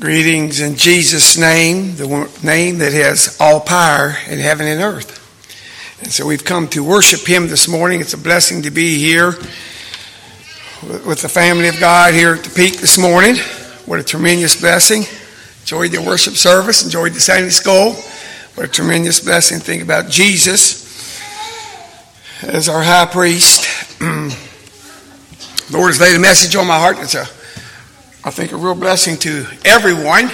Greetings in Jesus' name, the name that has all power in heaven and earth. And so we've come to worship Him this morning. It's a blessing to be here with the family of God here at the Peak this morning. What a tremendous blessing. Enjoyed the worship service, enjoyed the Sunday school. What a tremendous blessing. Think about Jesus as our high priest. the Lord has laid a message on my heart. It's a I think, a real blessing to everyone.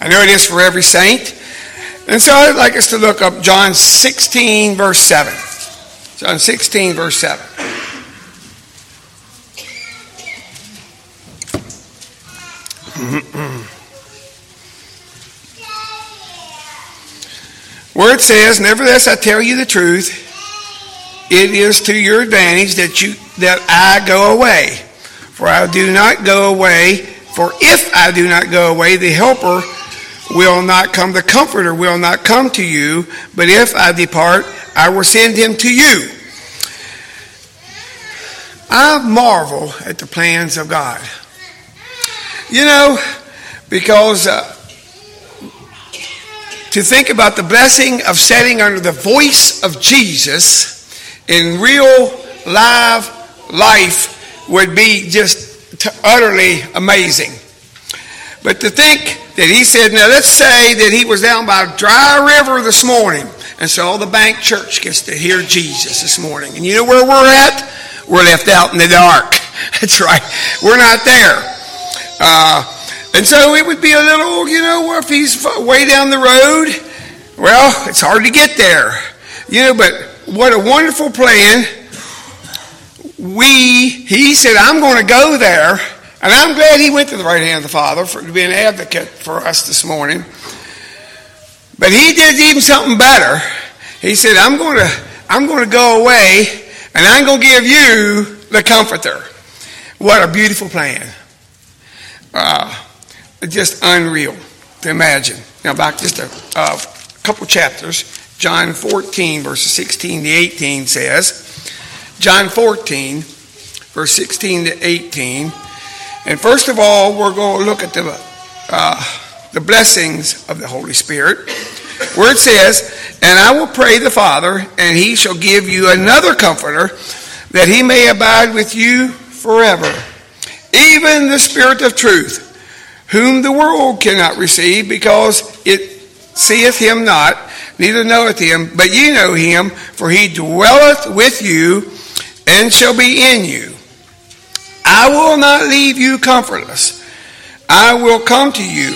I know it is for every saint. And so I'd like us to look up John 16, verse 7. John 16, verse 7. Where it says, Nevertheless, I tell you the truth, it is to your advantage that you that I go away. For I do not go away for if I do not go away, the Helper will not come, the Comforter will not come to you, but if I depart, I will send him to you. I marvel at the plans of God. You know, because uh, to think about the blessing of setting under the voice of Jesus in real live life would be just utterly amazing. But to think that he said, now let's say that he was down by a dry river this morning, and so all the bank church gets to hear Jesus this morning. And you know where we're at? We're left out in the dark. That's right. We're not there. Uh, and so it would be a little, you know, if he's way down the road, well, it's hard to get there. You know, but what a wonderful plan we, he said, I'm going to go there. And I'm glad he went to the right hand of the Father for, to be an advocate for us this morning. But he did even something better. He said, I'm going to, I'm going to go away and I'm going to give you the comforter. What a beautiful plan. Uh, just unreal to imagine. Now, back just a, a couple chapters. John 14, verses 16 to 18 says, John 14, verse 16 to 18. And first of all, we're going to look at the, uh, the blessings of the Holy Spirit, where it says, And I will pray the Father, and he shall give you another comforter, that he may abide with you forever. Even the Spirit of truth, whom the world cannot receive, because it seeth him not, neither knoweth him, but ye know him, for he dwelleth with you and shall be in you. I will not leave you comfortless. I will come to you.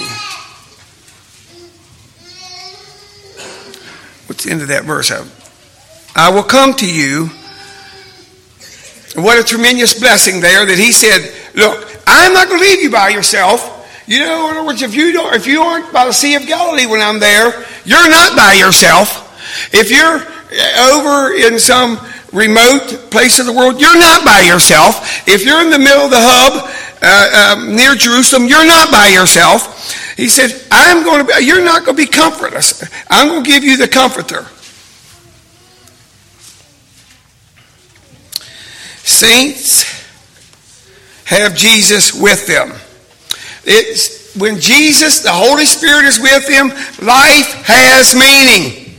What's the end of that verse? I will come to you. What a tremendous blessing there that he said, Look, I'm not going to leave you by yourself. You know, in other words, if you don't, if you aren't by the Sea of Galilee when I'm there, you're not by yourself. If you're over in some remote place of the world, you're not by yourself. If you're in the middle of the hub uh, uh, near Jerusalem, you're not by yourself. He said, I'm going to be, you're not going to be comfortless. I'm going to give you the comforter. Saints have Jesus with them. It's when Jesus, the Holy Spirit is with them, life has meaning.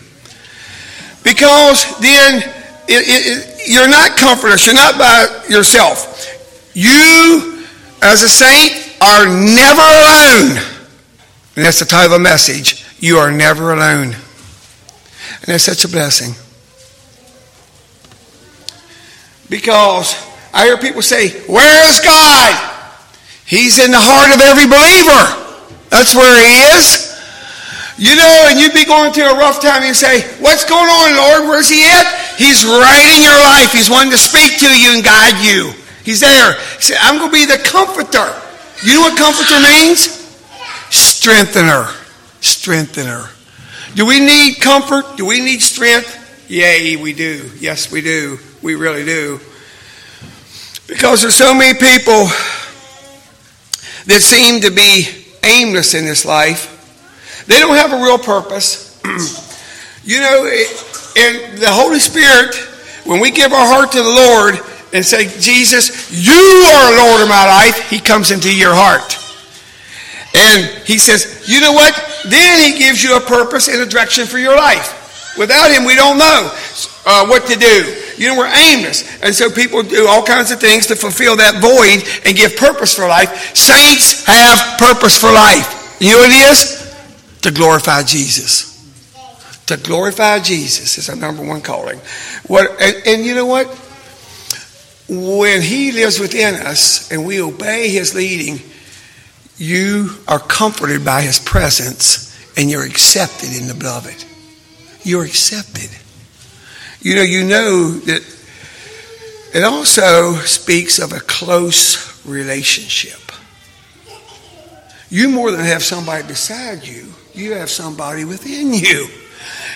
Because then it, it, you're not comfortless. You're not by yourself. You, as a saint, are never alone. And that's the title of the message. You are never alone. And that's such a blessing. Because I hear people say, Where is God? He's in the heart of every believer. That's where He is. You know, and you'd be going through a rough time and you say, What's going on, Lord? Where's He at? He's right in your life. He's wanting to speak to you and guide you. He's there. He said, I'm going to be the comforter. You know what comforter means? Strengthener. Strengthener. Do we need comfort? Do we need strength? Yay, we do. Yes, we do. We really do. Because there's so many people that seem to be aimless in this life they don't have a real purpose. you know, and the Holy Spirit, when we give our heart to the Lord and say, Jesus, you are Lord of my life, He comes into your heart. And He says, you know what? Then he gives you a purpose and a direction for your life. Without him, we don't know uh, what to do. You know, we're aimless. And so people do all kinds of things to fulfill that void and give purpose for life. Saints have purpose for life. You know what it is? To glorify Jesus. To glorify Jesus is our number one calling. What, and, and you know what? When He lives within us and we obey His leading, you are comforted by his presence and you're accepted in the beloved. You're accepted. You know, you know that it also speaks of a close relationship. You more than have somebody beside you, you have somebody within you.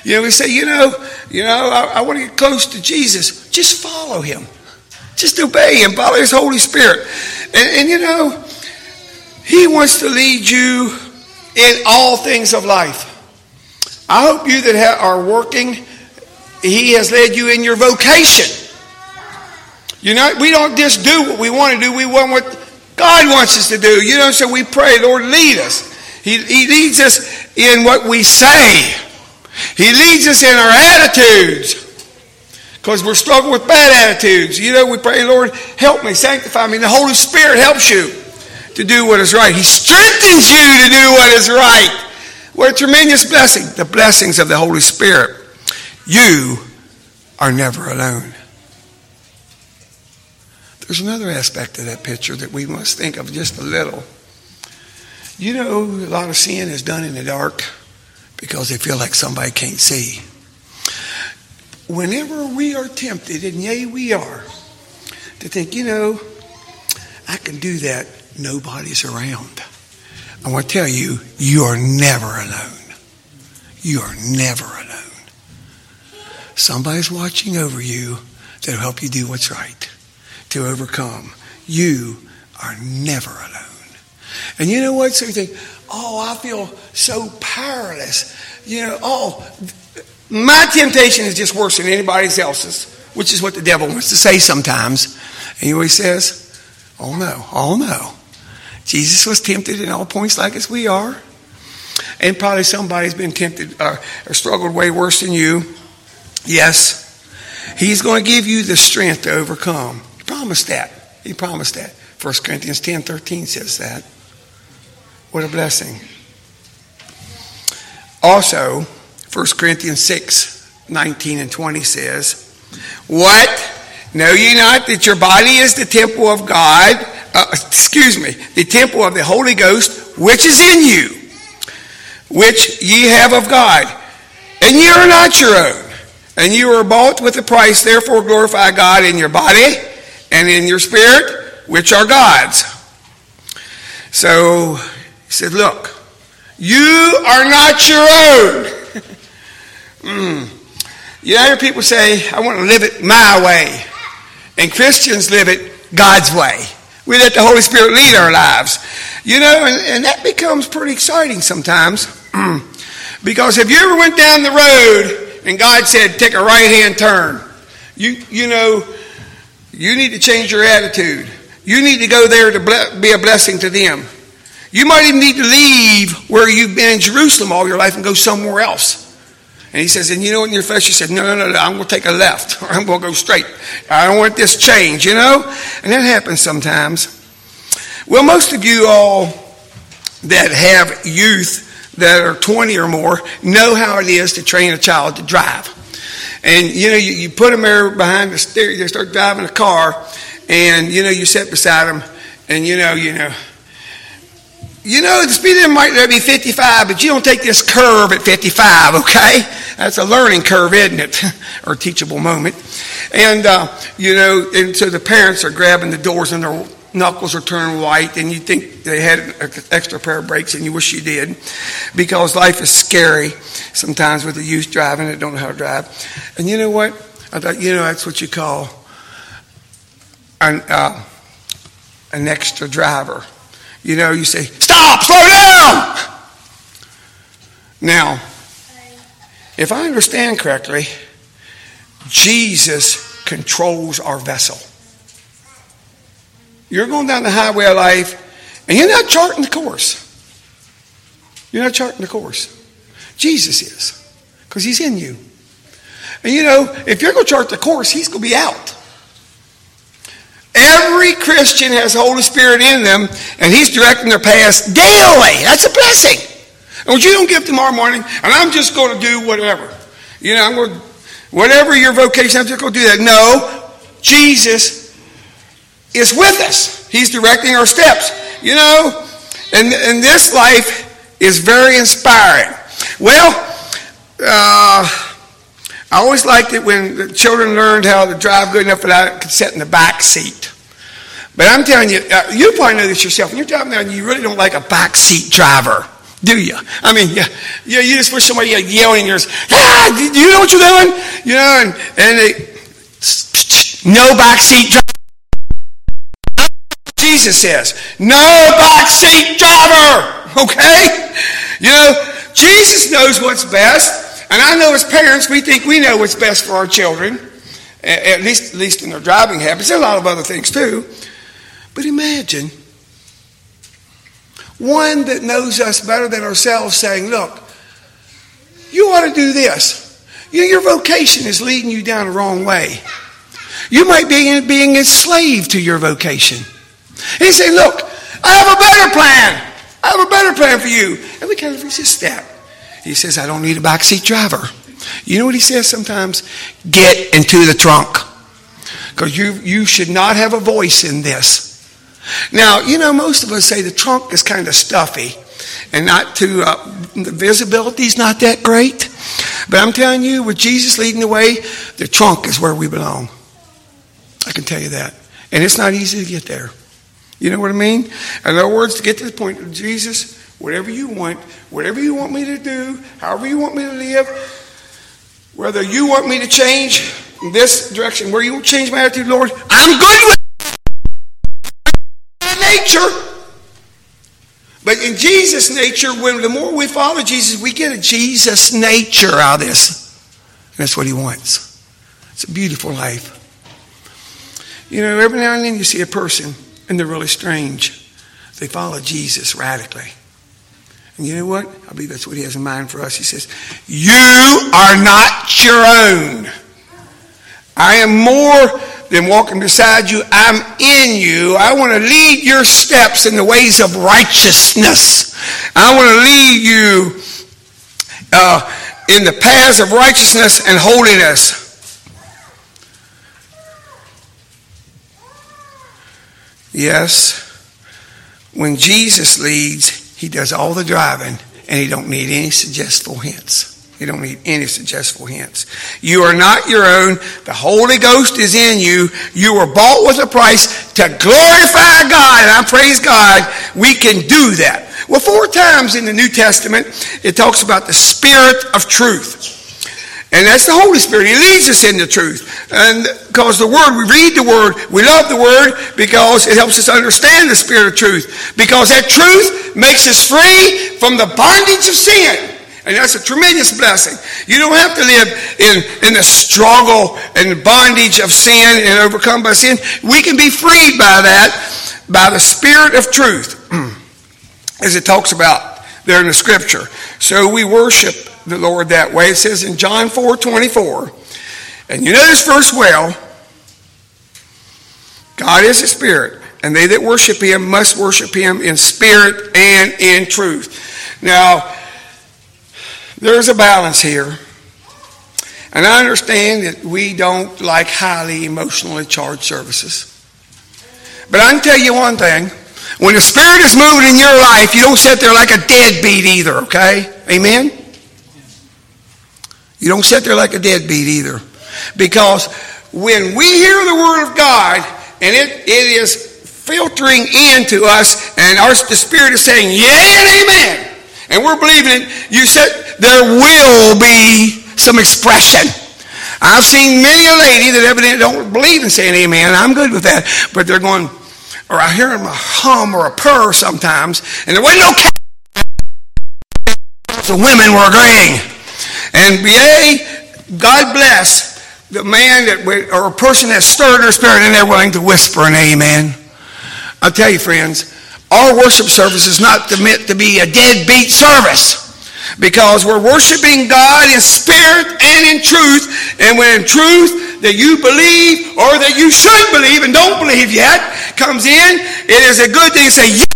You know, we say, you know, you know, I, I want to get close to Jesus. Just follow him. Just obey him. Follow his Holy Spirit. And, and you know, he wants to lead you in all things of life. I hope you that are working, He has led you in your vocation. You know, we don't just do what we want to do, we want what God wants us to do. You know, so we pray, Lord, lead us. He, he leads us in what we say, He leads us in our attitudes. Because we're struggling with bad attitudes. You know, we pray, Lord, help me, sanctify me. The Holy Spirit helps you to do what is right. He strengthens you to do what is right. What a tremendous blessing. The blessings of the Holy Spirit. You are never alone. There's another aspect of that picture that we must think of just a little. You know, a lot of sin is done in the dark because they feel like somebody can't see. Whenever we are tempted, and yea, we are, to think, you know, I can do that nobody's around. I want to tell you, you are never alone. You are never alone. Somebody's watching over you that'll help you do what's right to overcome. You are never alone. And you know what? So you think, oh, I feel so powerless. You know, oh, my temptation is just worse than anybody else's, which is what the devil wants to say sometimes. And he always says, oh no, oh no. Jesus was tempted in all points like as we are. And probably somebody's been tempted uh, or struggled way worse than you. Yes. He's going to give you the strength to overcome. He promised that. He promised that. 1 Corinthians 10 13 says that. What a blessing. Also, 1 Corinthians 6 19 and 20 says, What? Know ye not that your body is the temple of God? uh, excuse me, the temple of the Holy Ghost, which is in you, which ye have of God. And ye are not your own. And you are bought with a price, therefore glorify God in your body and in your spirit, which are God's. So he said, Look, you are not your own. mm. You know, hear people say, I want to live it my way. And Christians live it God's way. We let the Holy Spirit lead our lives. You know, and, and that becomes pretty exciting sometimes. because if you ever went down the road and God said, take a right hand turn, you, you know, you need to change your attitude. You need to go there to be a blessing to them. You might even need to leave where you've been in Jerusalem all your life and go somewhere else. And he says, and you know, in your flesh, you said, no, no, no, no, I'm going to take a left, or I'm going to go straight. I don't want this change, you know? And that happens sometimes. Well, most of you all that have youth that are 20 or more know how it is to train a child to drive. And, you know, you, you put them there behind the steering, they start driving a car, and, you know, you sit beside them, and, you know, you know, you know, the speed limit might be 55, but you don't take this curve at 55, okay? That's a learning curve, isn't it? or teachable moment. And, uh, you know, and so the parents are grabbing the doors and their knuckles are turning white and you think they had an extra pair of brakes and you wish you did because life is scary sometimes with the youth driving that don't know how to drive. And you know what? I thought, you know, that's what you call an, uh, an extra driver you know, you say, stop, slow down. Now, if I understand correctly, Jesus controls our vessel. You're going down the highway of life and you're not charting the course. You're not charting the course. Jesus is, because he's in you. And you know, if you're going to chart the course, he's going to be out. Every Christian has Holy Spirit in them, and he's directing their paths daily. That's a blessing. And you don't give tomorrow morning, and I'm just going to do whatever. You know, I'm going to, whatever your vocation, I'm just going to do that. No, Jesus is with us. He's directing our steps. You know, and, and this life is very inspiring. Well, uh, I always liked it when the children learned how to drive good enough that I could sit in the back seat. But I'm telling you, uh, you probably know this yourself. When you're driving and you really don't like a back seat driver, do you? I mean, yeah, yeah you just wish somebody like yelling in yours, ah, do you know what you're doing? You know, and, and they, no back seat driver. Jesus says, no back seat driver, okay? You know, Jesus knows what's best. And I know as parents, we think we know what's best for our children, at least, at least in their driving habits. There are a lot of other things too. But imagine one that knows us better than ourselves saying, Look, you ought to do this. You, your vocation is leading you down the wrong way. You might be being enslaved to your vocation. He said, Look, I have a better plan. I have a better plan for you. And we kind of resist that. He says, I don't need a backseat driver. You know what he says sometimes? Get into the trunk. Because you, you should not have a voice in this. Now, you know, most of us say the trunk is kind of stuffy and not too, uh, the visibility is not that great. But I'm telling you, with Jesus leading the way, the trunk is where we belong. I can tell you that. And it's not easy to get there. You know what I mean? In other words, to get to the point of Jesus, whatever you want, whatever you want me to do, however you want me to live, whether you want me to change in this direction, where you change my attitude, Lord, I'm good with my nature. But in Jesus' nature, when the more we follow Jesus, we get a Jesus nature out of this. And that's what he wants. It's a beautiful life. You know, every now and then you see a person and they're really strange. They follow Jesus radically. And you know what? I believe that's what he has in mind for us. He says, You are not your own. I am more than walking beside you. I'm in you. I want to lead your steps in the ways of righteousness. I want to lead you uh, in the paths of righteousness and holiness. Yes, when Jesus leads, he does all the driving and he don't need any suggestible hints. You don't need any suggestible hints. You are not your own. The Holy Ghost is in you. You were bought with a price to glorify God. And I praise God we can do that. Well, four times in the New Testament, it talks about the Spirit of truth. And that's the Holy Spirit. He leads us into truth. And because the Word, we read the Word, we love the Word because it helps us understand the Spirit of truth. Because that truth makes us free from the bondage of sin. And that's a tremendous blessing. You don't have to live in, in the struggle and bondage of sin and overcome by sin. We can be freed by that, by the Spirit of truth, as it talks about there in the Scripture. So we worship the Lord that way. It says in John 4 24, and you know this verse well God is a spirit, and they that worship him must worship him in spirit and in truth. Now, there's a balance here. And I understand that we don't like highly emotionally charged services. But I can tell you one thing. When the Spirit is moving in your life, you don't sit there like a deadbeat either, okay? Amen? You don't sit there like a deadbeat either. Because when we hear the Word of God and it, it is filtering into us and our, the Spirit is saying, Yeah and amen, and we're believing it, you said there will be some expression. I've seen many a lady that evidently don't believe in saying amen. I'm good with that. But they're going, or I hear them a hum or a purr sometimes, and there wasn't no the women were agreeing. And yea, God bless the man that or a person that stirred their spirit and they're willing to whisper an amen. I'll tell you, friends, our worship service is not meant to be a deadbeat service because we're worshiping God in spirit and in truth. And when truth that you believe or that you should believe and don't believe yet comes in, it is a good thing to say, yes.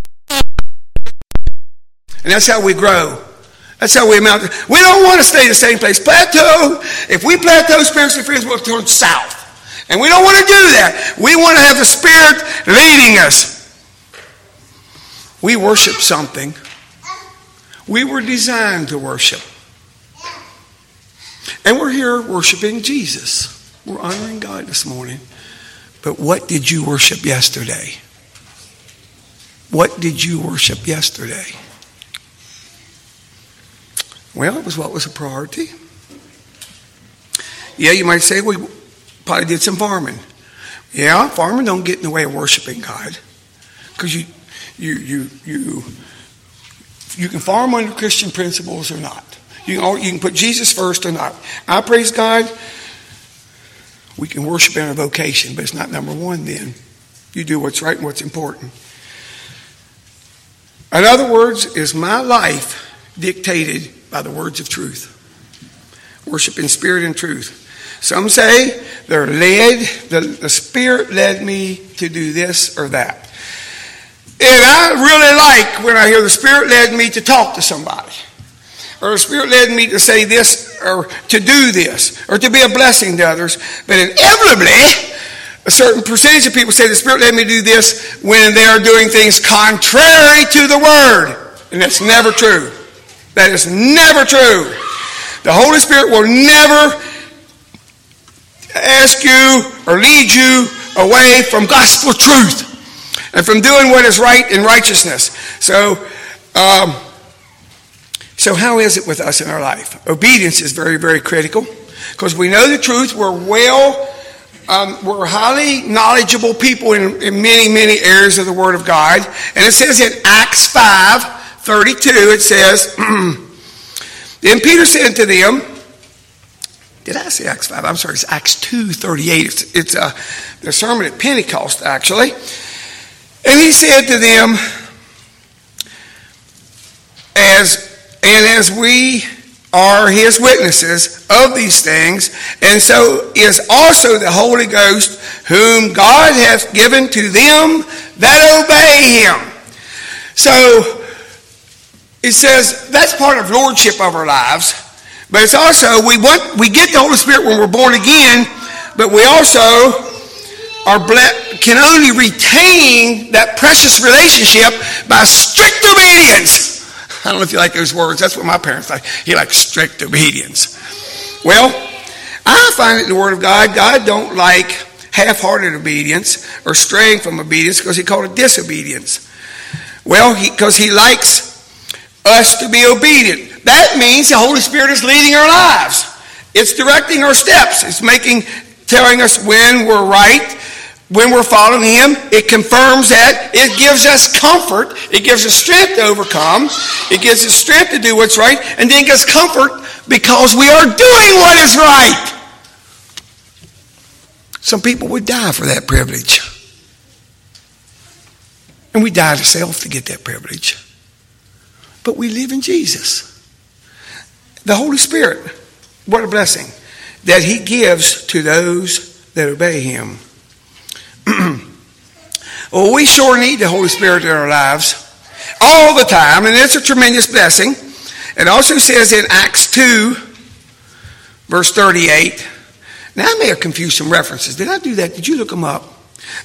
And that's how we grow. That's how we amount. We don't want to stay the same place. Plateau. If we plateau spiritually, friends, we'll turn south. And we don't want to do that. We want to have the Spirit leading us. We worship something. We were designed to worship. And we're here worshiping Jesus. We're honoring God this morning. But what did you worship yesterday? What did you worship yesterday? Well, it was what was a priority. Yeah, you might say we probably did some farming. Yeah, farming don't get in the way of worshiping God. Because you, you, you, you, you can farm under Christian principles or not. You can, you can put Jesus first or not. I praise God. We can worship in our vocation, but it's not number one then. You do what's right and what's important. In other words, is my life dictated by the words of truth. Worship in spirit and truth. Some say they're led, the, the Spirit led me to do this or that. And I really like when I hear the Spirit led me to talk to somebody. Or the Spirit led me to say this or to do this or to be a blessing to others. But inevitably, a certain percentage of people say the Spirit led me to do this when they are doing things contrary to the Word. And that's never true. That is never true. The Holy Spirit will never ask you or lead you away from gospel truth and from doing what is right in righteousness. So, um, so how is it with us in our life? Obedience is very, very critical because we know the truth. We're well, um, we're highly knowledgeable people in, in many, many areas of the Word of God. And it says in Acts 5 32, it says, Then Peter said to them, did I say Acts 5? I'm sorry, it's Acts 2 38. It's, it's uh, the sermon at Pentecost, actually. And he said to them, as and as we are his witnesses of these things, and so is also the Holy Ghost, whom God hath given to them that obey him. So it says that's part of lordship of our lives. But it's also we want we get the Holy Spirit when we're born again, but we also are ble- can only retain that precious relationship by strict obedience. I don't know if you like those words. That's what my parents like. He likes strict obedience. Well, I find it in the Word of God, God don't like half-hearted obedience or straying from obedience because he called it disobedience. Well, because he, he likes us to be obedient. That means the Holy Spirit is leading our lives. It's directing our steps. It's making, telling us when we're right, when we're following Him. It confirms that. It gives us comfort. It gives us strength to overcome. It gives us strength to do what's right. And then gives comfort because we are doing what is right. Some people would die for that privilege. And we die to self to get that privilege but we live in Jesus. The Holy Spirit, what a blessing that He gives to those that obey Him. well, oh, we sure need the Holy Spirit in our lives all the time, and it's a tremendous blessing. It also says in Acts 2, verse 38. Now, I may have confused some references. Did I do that? Did you look them up?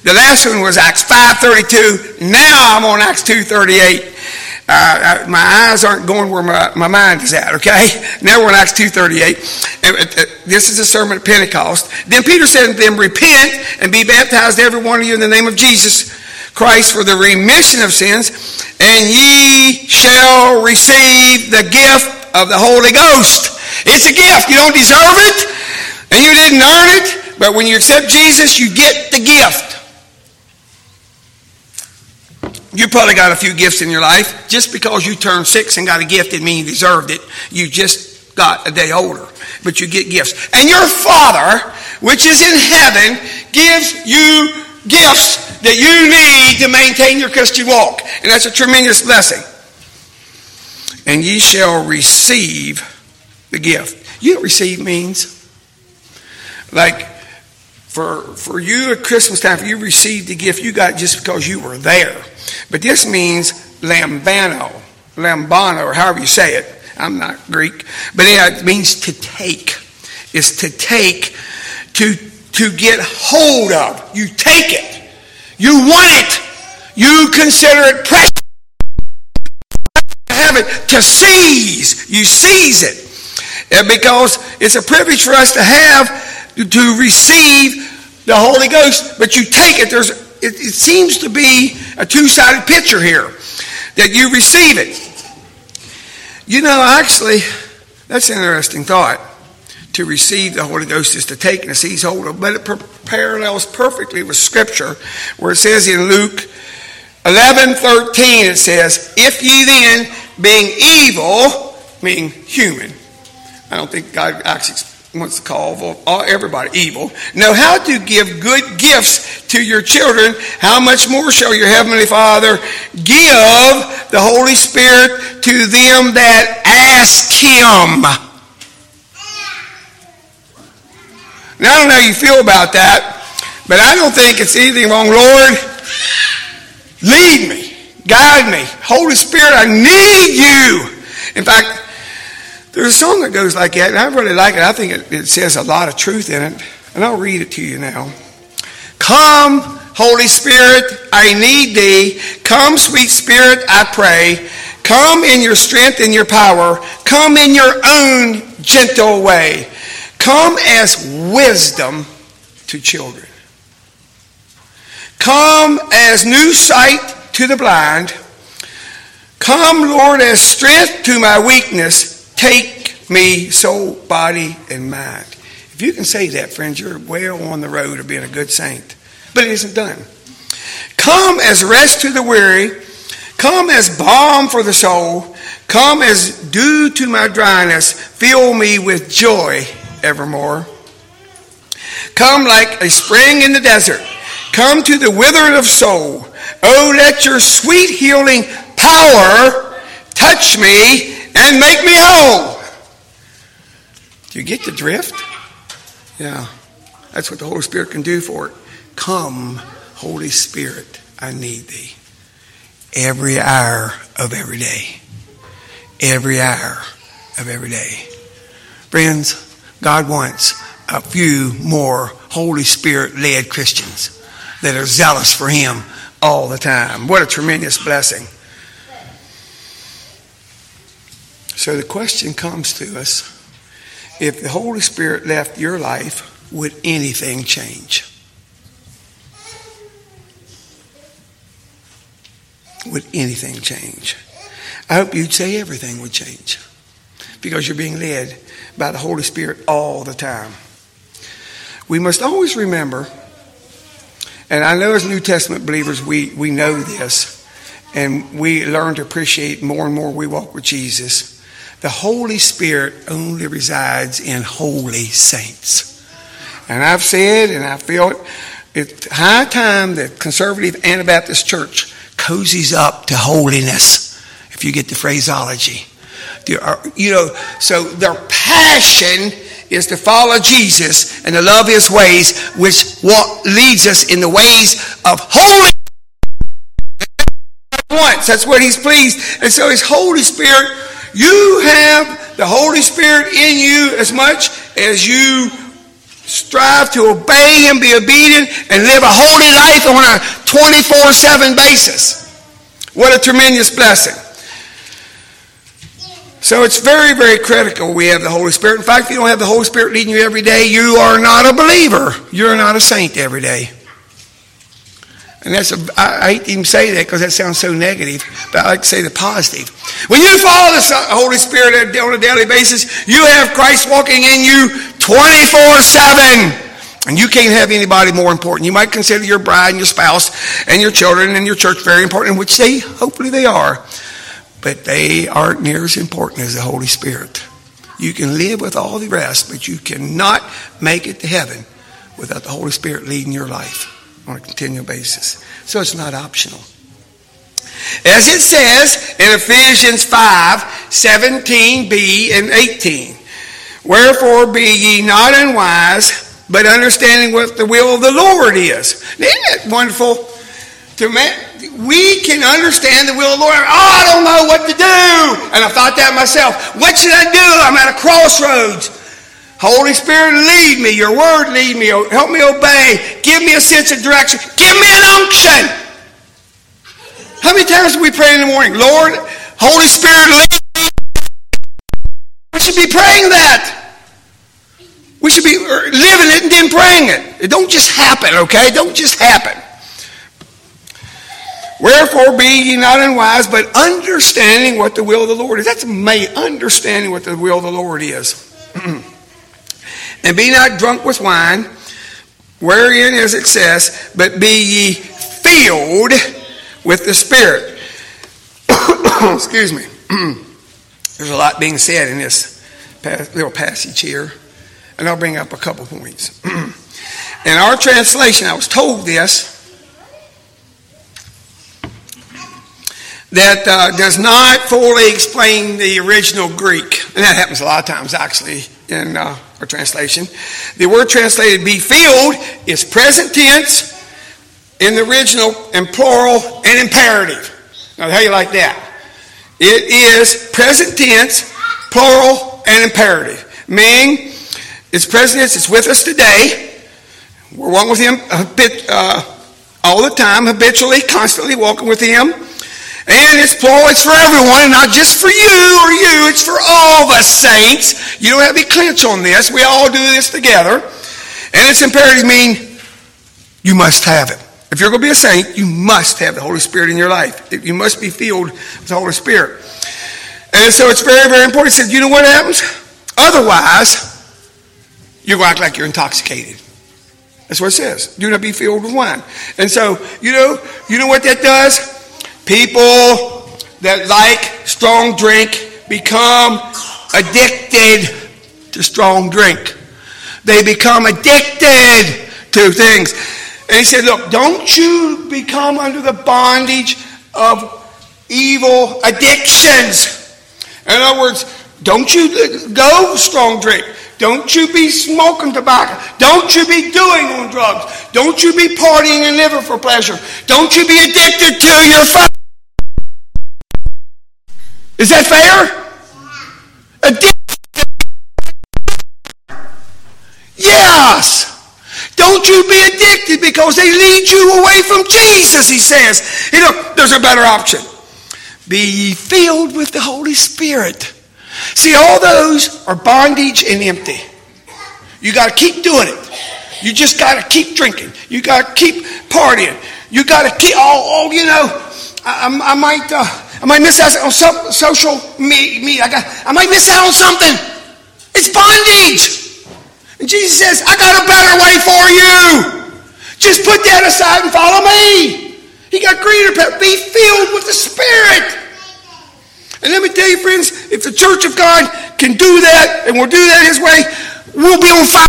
The last one was Acts 5.32. Now I'm on Acts 2.38. Uh, my eyes aren't going where my, my mind is at, okay? Now we're in Acts 2.38. And, uh, this is a sermon at Pentecost. Then Peter said to them, Repent and be baptized, every one of you, in the name of Jesus Christ for the remission of sins, and ye shall receive the gift of the Holy Ghost. It's a gift. You don't deserve it, and you didn't earn it, but when you accept Jesus, you get the gift. You probably got a few gifts in your life. Just because you turned six and got a gift didn't mean you deserved it. You just got a day older. But you get gifts. And your Father, which is in heaven, gives you gifts that you need to maintain your Christian walk. And that's a tremendous blessing. And ye shall receive the gift. You receive means? Like for for you at Christmas time, you received the gift, you got just because you were there. But this means lambano, lambano, or however you say it. I'm not Greek, but it means to take. Is to take, to to get hold of. You take it. You want it. You consider it precious. Have it to seize. You seize it. And because it's a privilege for us to have to receive the Holy Ghost, but you take it. There's it, it seems to be a two-sided picture here that you receive it. You know, actually, that's an interesting thought. To receive the Holy Ghost is to take and to seize hold of, but it parallels perfectly with Scripture, where it says in Luke 11 13, it says, If ye then, being evil, meaning human, I don't think God actually wants to call everybody evil, know how to give good gifts to your children, how much more shall your heavenly Father give the Holy Spirit to them that ask Him? Now, I don't know how you feel about that, but I don't think it's anything wrong. Lord, lead me, guide me. Holy Spirit, I need you. In fact, there's a song that goes like that, and I really like it. I think it, it says a lot of truth in it, and I'll read it to you now. Come, Holy Spirit, I need thee. Come, sweet Spirit, I pray. Come in your strength and your power. Come in your own gentle way. Come as wisdom to children. Come as new sight to the blind. Come, Lord, as strength to my weakness Take me, soul, body, and mind. If you can say that, friends, you're well on the road of being a good saint. But it isn't done. Come as rest to the weary. Come as balm for the soul. Come as dew to my dryness. Fill me with joy evermore. Come like a spring in the desert. Come to the withered of soul. Oh, let your sweet healing power touch me and make me whole. Do you get the drift? Yeah. That's what the Holy Spirit can do for it. Come, Holy Spirit, I need thee. Every hour of every day. Every hour of every day. Friends, God wants a few more Holy Spirit led Christians that are zealous for Him all the time. What a tremendous blessing. So the question comes to us if the Holy Spirit left your life, would anything change? Would anything change? I hope you'd say everything would change because you're being led by the Holy Spirit all the time. We must always remember, and I know as New Testament believers, we, we know this, and we learn to appreciate more and more we walk with Jesus the Holy Spirit only resides in holy saints. And I've said, and I feel it, it's high time that conservative Anabaptist church cozies up to holiness, if you get the phraseology. Uh, you know, so their passion is to follow Jesus and to love his ways, which what leads us in the ways of holiness. Once, that's what he's pleased. And so his Holy Spirit you have the Holy Spirit in you as much as you strive to obey Him, be obedient, and live a holy life on a 24 7 basis. What a tremendous blessing. So it's very, very critical we have the Holy Spirit. In fact, if you don't have the Holy Spirit leading you every day, you are not a believer. You're not a saint every day. And that's a, I, I hate to even say that because that sounds so negative, but I like to say the positive. When you follow the Holy Spirit on a daily basis, you have Christ walking in you 24 7. And you can't have anybody more important. You might consider your bride and your spouse and your children and your church very important, which they, hopefully, they are. But they aren't near as important as the Holy Spirit. You can live with all the rest, but you cannot make it to heaven without the Holy Spirit leading your life on a continual basis. so it's not optional. As it says in Ephesians 5 17b and 18, Wherefore be ye not unwise, but understanding what the will of the Lord is. Isn't that wonderful? To man, we can understand the will of the Lord. Oh, I don't know what to do. And I thought that myself. What should I do? I'm at a crossroads. Holy Spirit, lead me. Your word lead me. Help me obey. Give me a sense of direction. Give me an unction. How many times do we pray in the morning? Lord, Holy Spirit, lead me. We should be praying that. We should be uh, living it and then praying it. It don't just happen, okay? It don't just happen. Wherefore be ye not unwise, but understanding what the will of the Lord is. That's may understanding what the will of the Lord is. and be not drunk with wine, wherein is excess, but be ye filled with the Spirit. Excuse me. There's a lot being said in this little passage here, and I'll bring up a couple points. in our translation, I was told this that uh, does not fully explain the original Greek. And that happens a lot of times, actually, in uh, our translation. The word translated be filled is present tense in the original and plural and imperative. Now, how you like that? It is present tense, plural, and imperative. Meaning, it's present tense, it's with us today. We're walking with Him a bit, uh, all the time, habitually, constantly walking with Him. And it's plural, it's for everyone, not just for you or you, it's for all us saints. You don't have to clinch on this. We all do this together. And it's imperative mean you must have it. If you're going to be a saint, you must have the Holy Spirit in your life. You must be filled with the Holy Spirit. And so it's very, very important. He said, you know what happens? Otherwise, you're going to act like you're intoxicated. That's what it says. Do not be filled with wine. And so, you know, you know what that does? People that like strong drink become addicted to strong drink. They become addicted to things. And he said, Look, don't you become under the bondage of evil addictions. In other words, don't you go strong drink. Don't you be smoking tobacco. Don't you be doing on drugs. Don't you be partying and living for pleasure. Don't you be addicted to your phone. Is that fair? Yes. Don't you be addicted because they lead you away from Jesus, he says. You know, there's a better option. Be ye filled with the Holy Spirit. See, all those are bondage and empty. You got to keep doing it. You just got to keep drinking. You got to keep partying. You got to keep, oh, oh, you know, I, I might, uh, I might miss out on some social media. I, got, I might miss out on something. It's bondage. And Jesus says, I got a better way for you. Just put that aside and follow me. He got greater. Be filled with the Spirit. And let me tell you, friends, if the church of God can do that and will do that His way, we'll be on fire.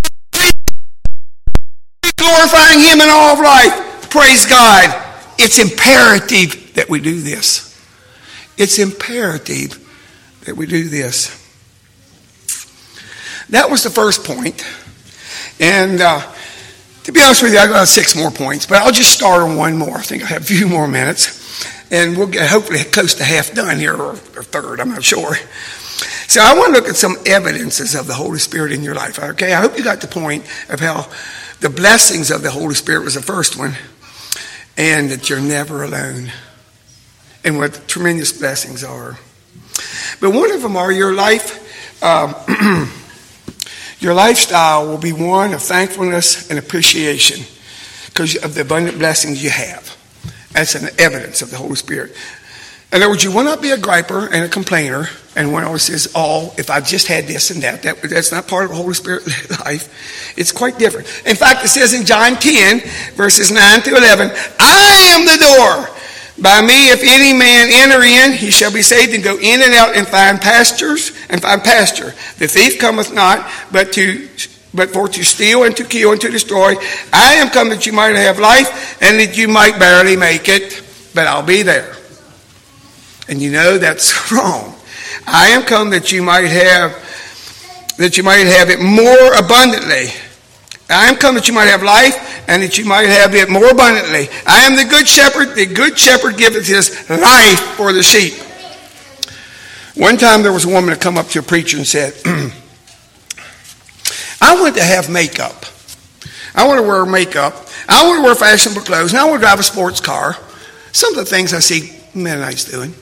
Glorifying Him in all of life. Praise God. It's imperative that we do this. It's imperative that we do this. That was the first point. And uh, to be honest with you, I got six more points, but I'll just start on one more. I think I have a few more minutes. And we'll get hopefully close to half done here, or, or third, I'm not sure. So I want to look at some evidences of the Holy Spirit in your life. Okay, I hope you got the point of how the blessings of the Holy Spirit was the first one, and that you're never alone, and what tremendous blessings are. But one of them are your life. Um, your lifestyle will be one of thankfulness and appreciation because of the abundant blessings you have. That's an evidence of the Holy Spirit. In other words, you will not be a griper and a complainer, and one always says, "Oh, if I just had this and that." that that's not part of the Holy Spirit life. It's quite different. In fact, it says in John 10, verses 9 to 11, "I am the door. By me, if any man enter in, he shall be saved and go in and out and find pastures and find pasture. The thief cometh not, but to but for to steal and to kill and to destroy. I am come that you might have life and that you might barely make it, but I'll be there. And you know that's wrong. I am come that you might have that you might have it more abundantly. I am come that you might have life and that you might have it more abundantly. I am the good shepherd. The good shepherd giveth his life for the sheep. One time there was a woman that come up to a preacher and said, I want to have makeup. I want to wear makeup. I want to wear fashionable clothes. And I want to drive a sports car. Some of the things I see Mennonites doing.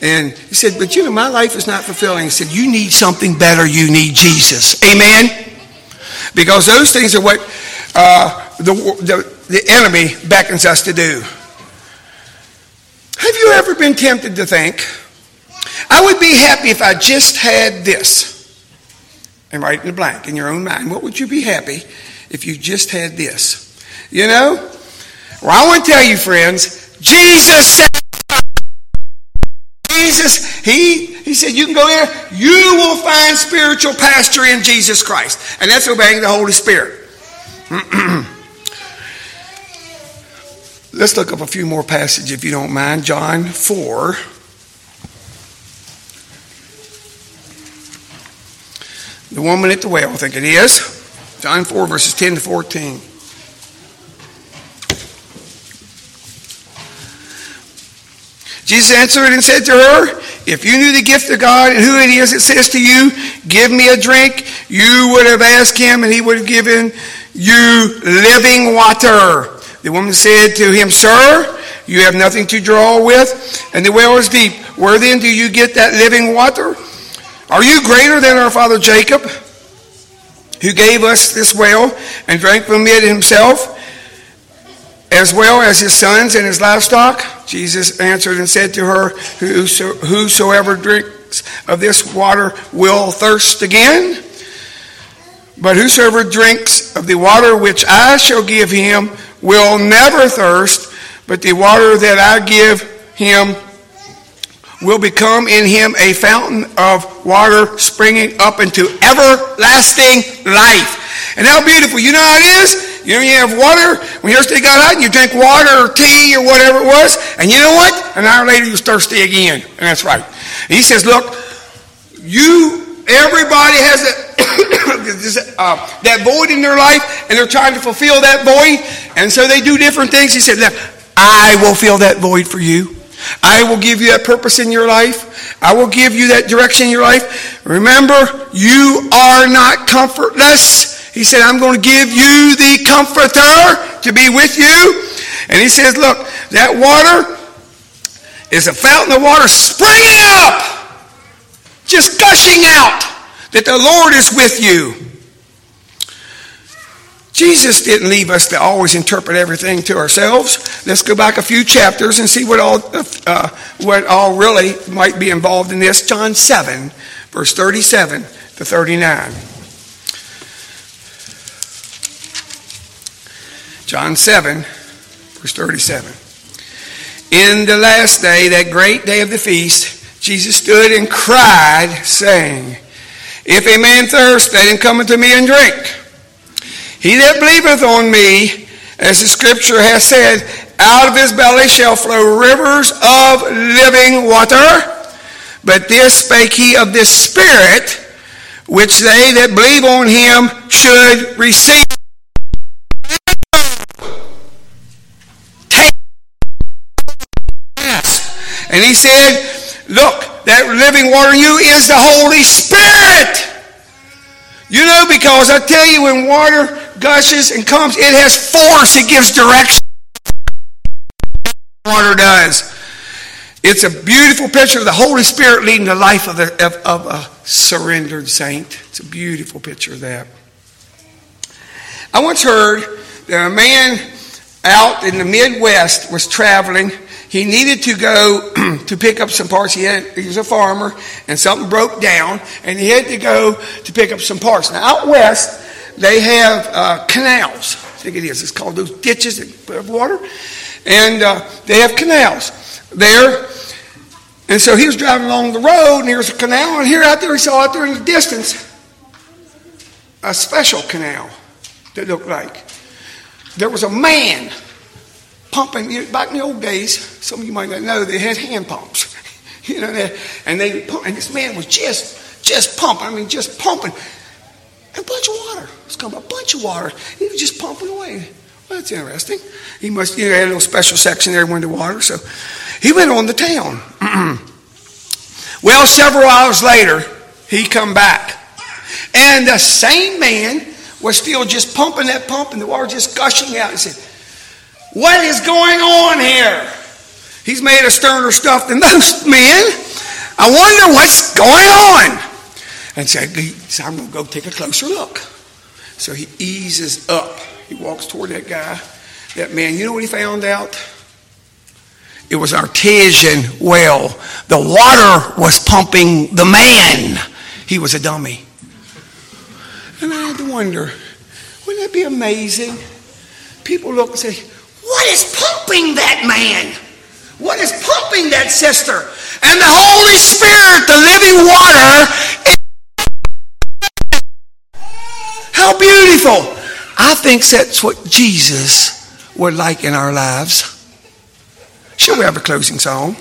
And he said, But you know, my life is not fulfilling. He said, You need something better. You need Jesus. Amen? Because those things are what uh, the, the, the enemy beckons us to do. Have you ever been tempted to think, I would be happy if I just had this? And write in the blank in your own mind. What would you be happy if you just had this? You know? Well, I want to tell you, friends, Jesus said, Jesus, he, he said, you can go there, you will find spiritual pasture in Jesus Christ. And that's obeying the Holy Spirit. Let's look up a few more passages if you don't mind. John 4. The woman at the well, I think it is. John 4, verses 10 to 14. Jesus answered and said to her, If you knew the gift of God and who it is that says to you, Give me a drink, you would have asked him and he would have given you living water. The woman said to him, Sir, you have nothing to draw with, and the well is deep. Where then do you get that living water? Are you greater than our father Jacob, who gave us this well and drank from it himself? As well as his sons and his livestock? Jesus answered and said to her, Whosoever drinks of this water will thirst again. But whosoever drinks of the water which I shall give him will never thirst, but the water that I give him will become in him a fountain of water springing up into everlasting life. And how beautiful. You know how it is? You know, you have water, when you thirsty, got out and you drink water or tea or whatever it was, and you know what? An hour later, you're thirsty again. And that's right. And he says, look, you, everybody has that, uh, that void in their life, and they're trying to fulfill that void, and so they do different things. He said, I will fill that void for you. I will give you that purpose in your life. I will give you that direction in your life. Remember, you are not comfortless. He said, I'm going to give you the comforter to be with you. And he says, look, that water is a fountain of water springing up, just gushing out, that the Lord is with you. Jesus didn't leave us to always interpret everything to ourselves. Let's go back a few chapters and see what all, uh, what all really might be involved in this. John 7, verse 37 to 39. John 7, verse 37. In the last day, that great day of the feast, Jesus stood and cried, saying, If a man thirst, let him come unto me and drink. He that believeth on me, as the scripture has said, out of his belly shall flow rivers of living water. But this spake he of this Spirit, which they that believe on him should receive. And he said, Look, that living water in you is the Holy Spirit. You know, because I tell you, when water gushes and comes, it has force, it gives direction. Water does. It's a beautiful picture of the Holy Spirit leading the life of, of, of a surrendered saint. It's a beautiful picture of that. I once heard that a man out in the Midwest was traveling he needed to go to pick up some parts. He, had, he was a farmer, and something broke down, and he had to go to pick up some parts. Now, out west, they have uh, canals. I think it is. It's called those ditches of water. And uh, they have canals there. And so he was driving along the road, and there's a canal, and here out there, he saw out there in the distance a special canal that looked like. There was a man pumping, back in the old days, some of you might not know, they had hand pumps. You know, they, and they and this man was just just pumping. I mean, just pumping a bunch of water. It's coming a bunch of water. He was just pumping away. Well, that's interesting. He must, you know, had a little special section there when the water. So he went on the town. well, several hours later, he come back, and the same man was still just pumping that pump, and the water just gushing out. He said, "What is going on here?" He's made of sterner stuff than those men. I wonder what's going on. And said, I'm going to go take a closer look. So he eases up. He walks toward that guy, that man. You know what he found out? It was artesian well. The water was pumping the man. He was a dummy. And I had to wonder, wouldn't that be amazing? People look and say, What is pumping that man? What is pumping that sister? And the Holy Spirit, the living water, how beautiful. I think that's what Jesus would like in our lives. Shall we have a closing song?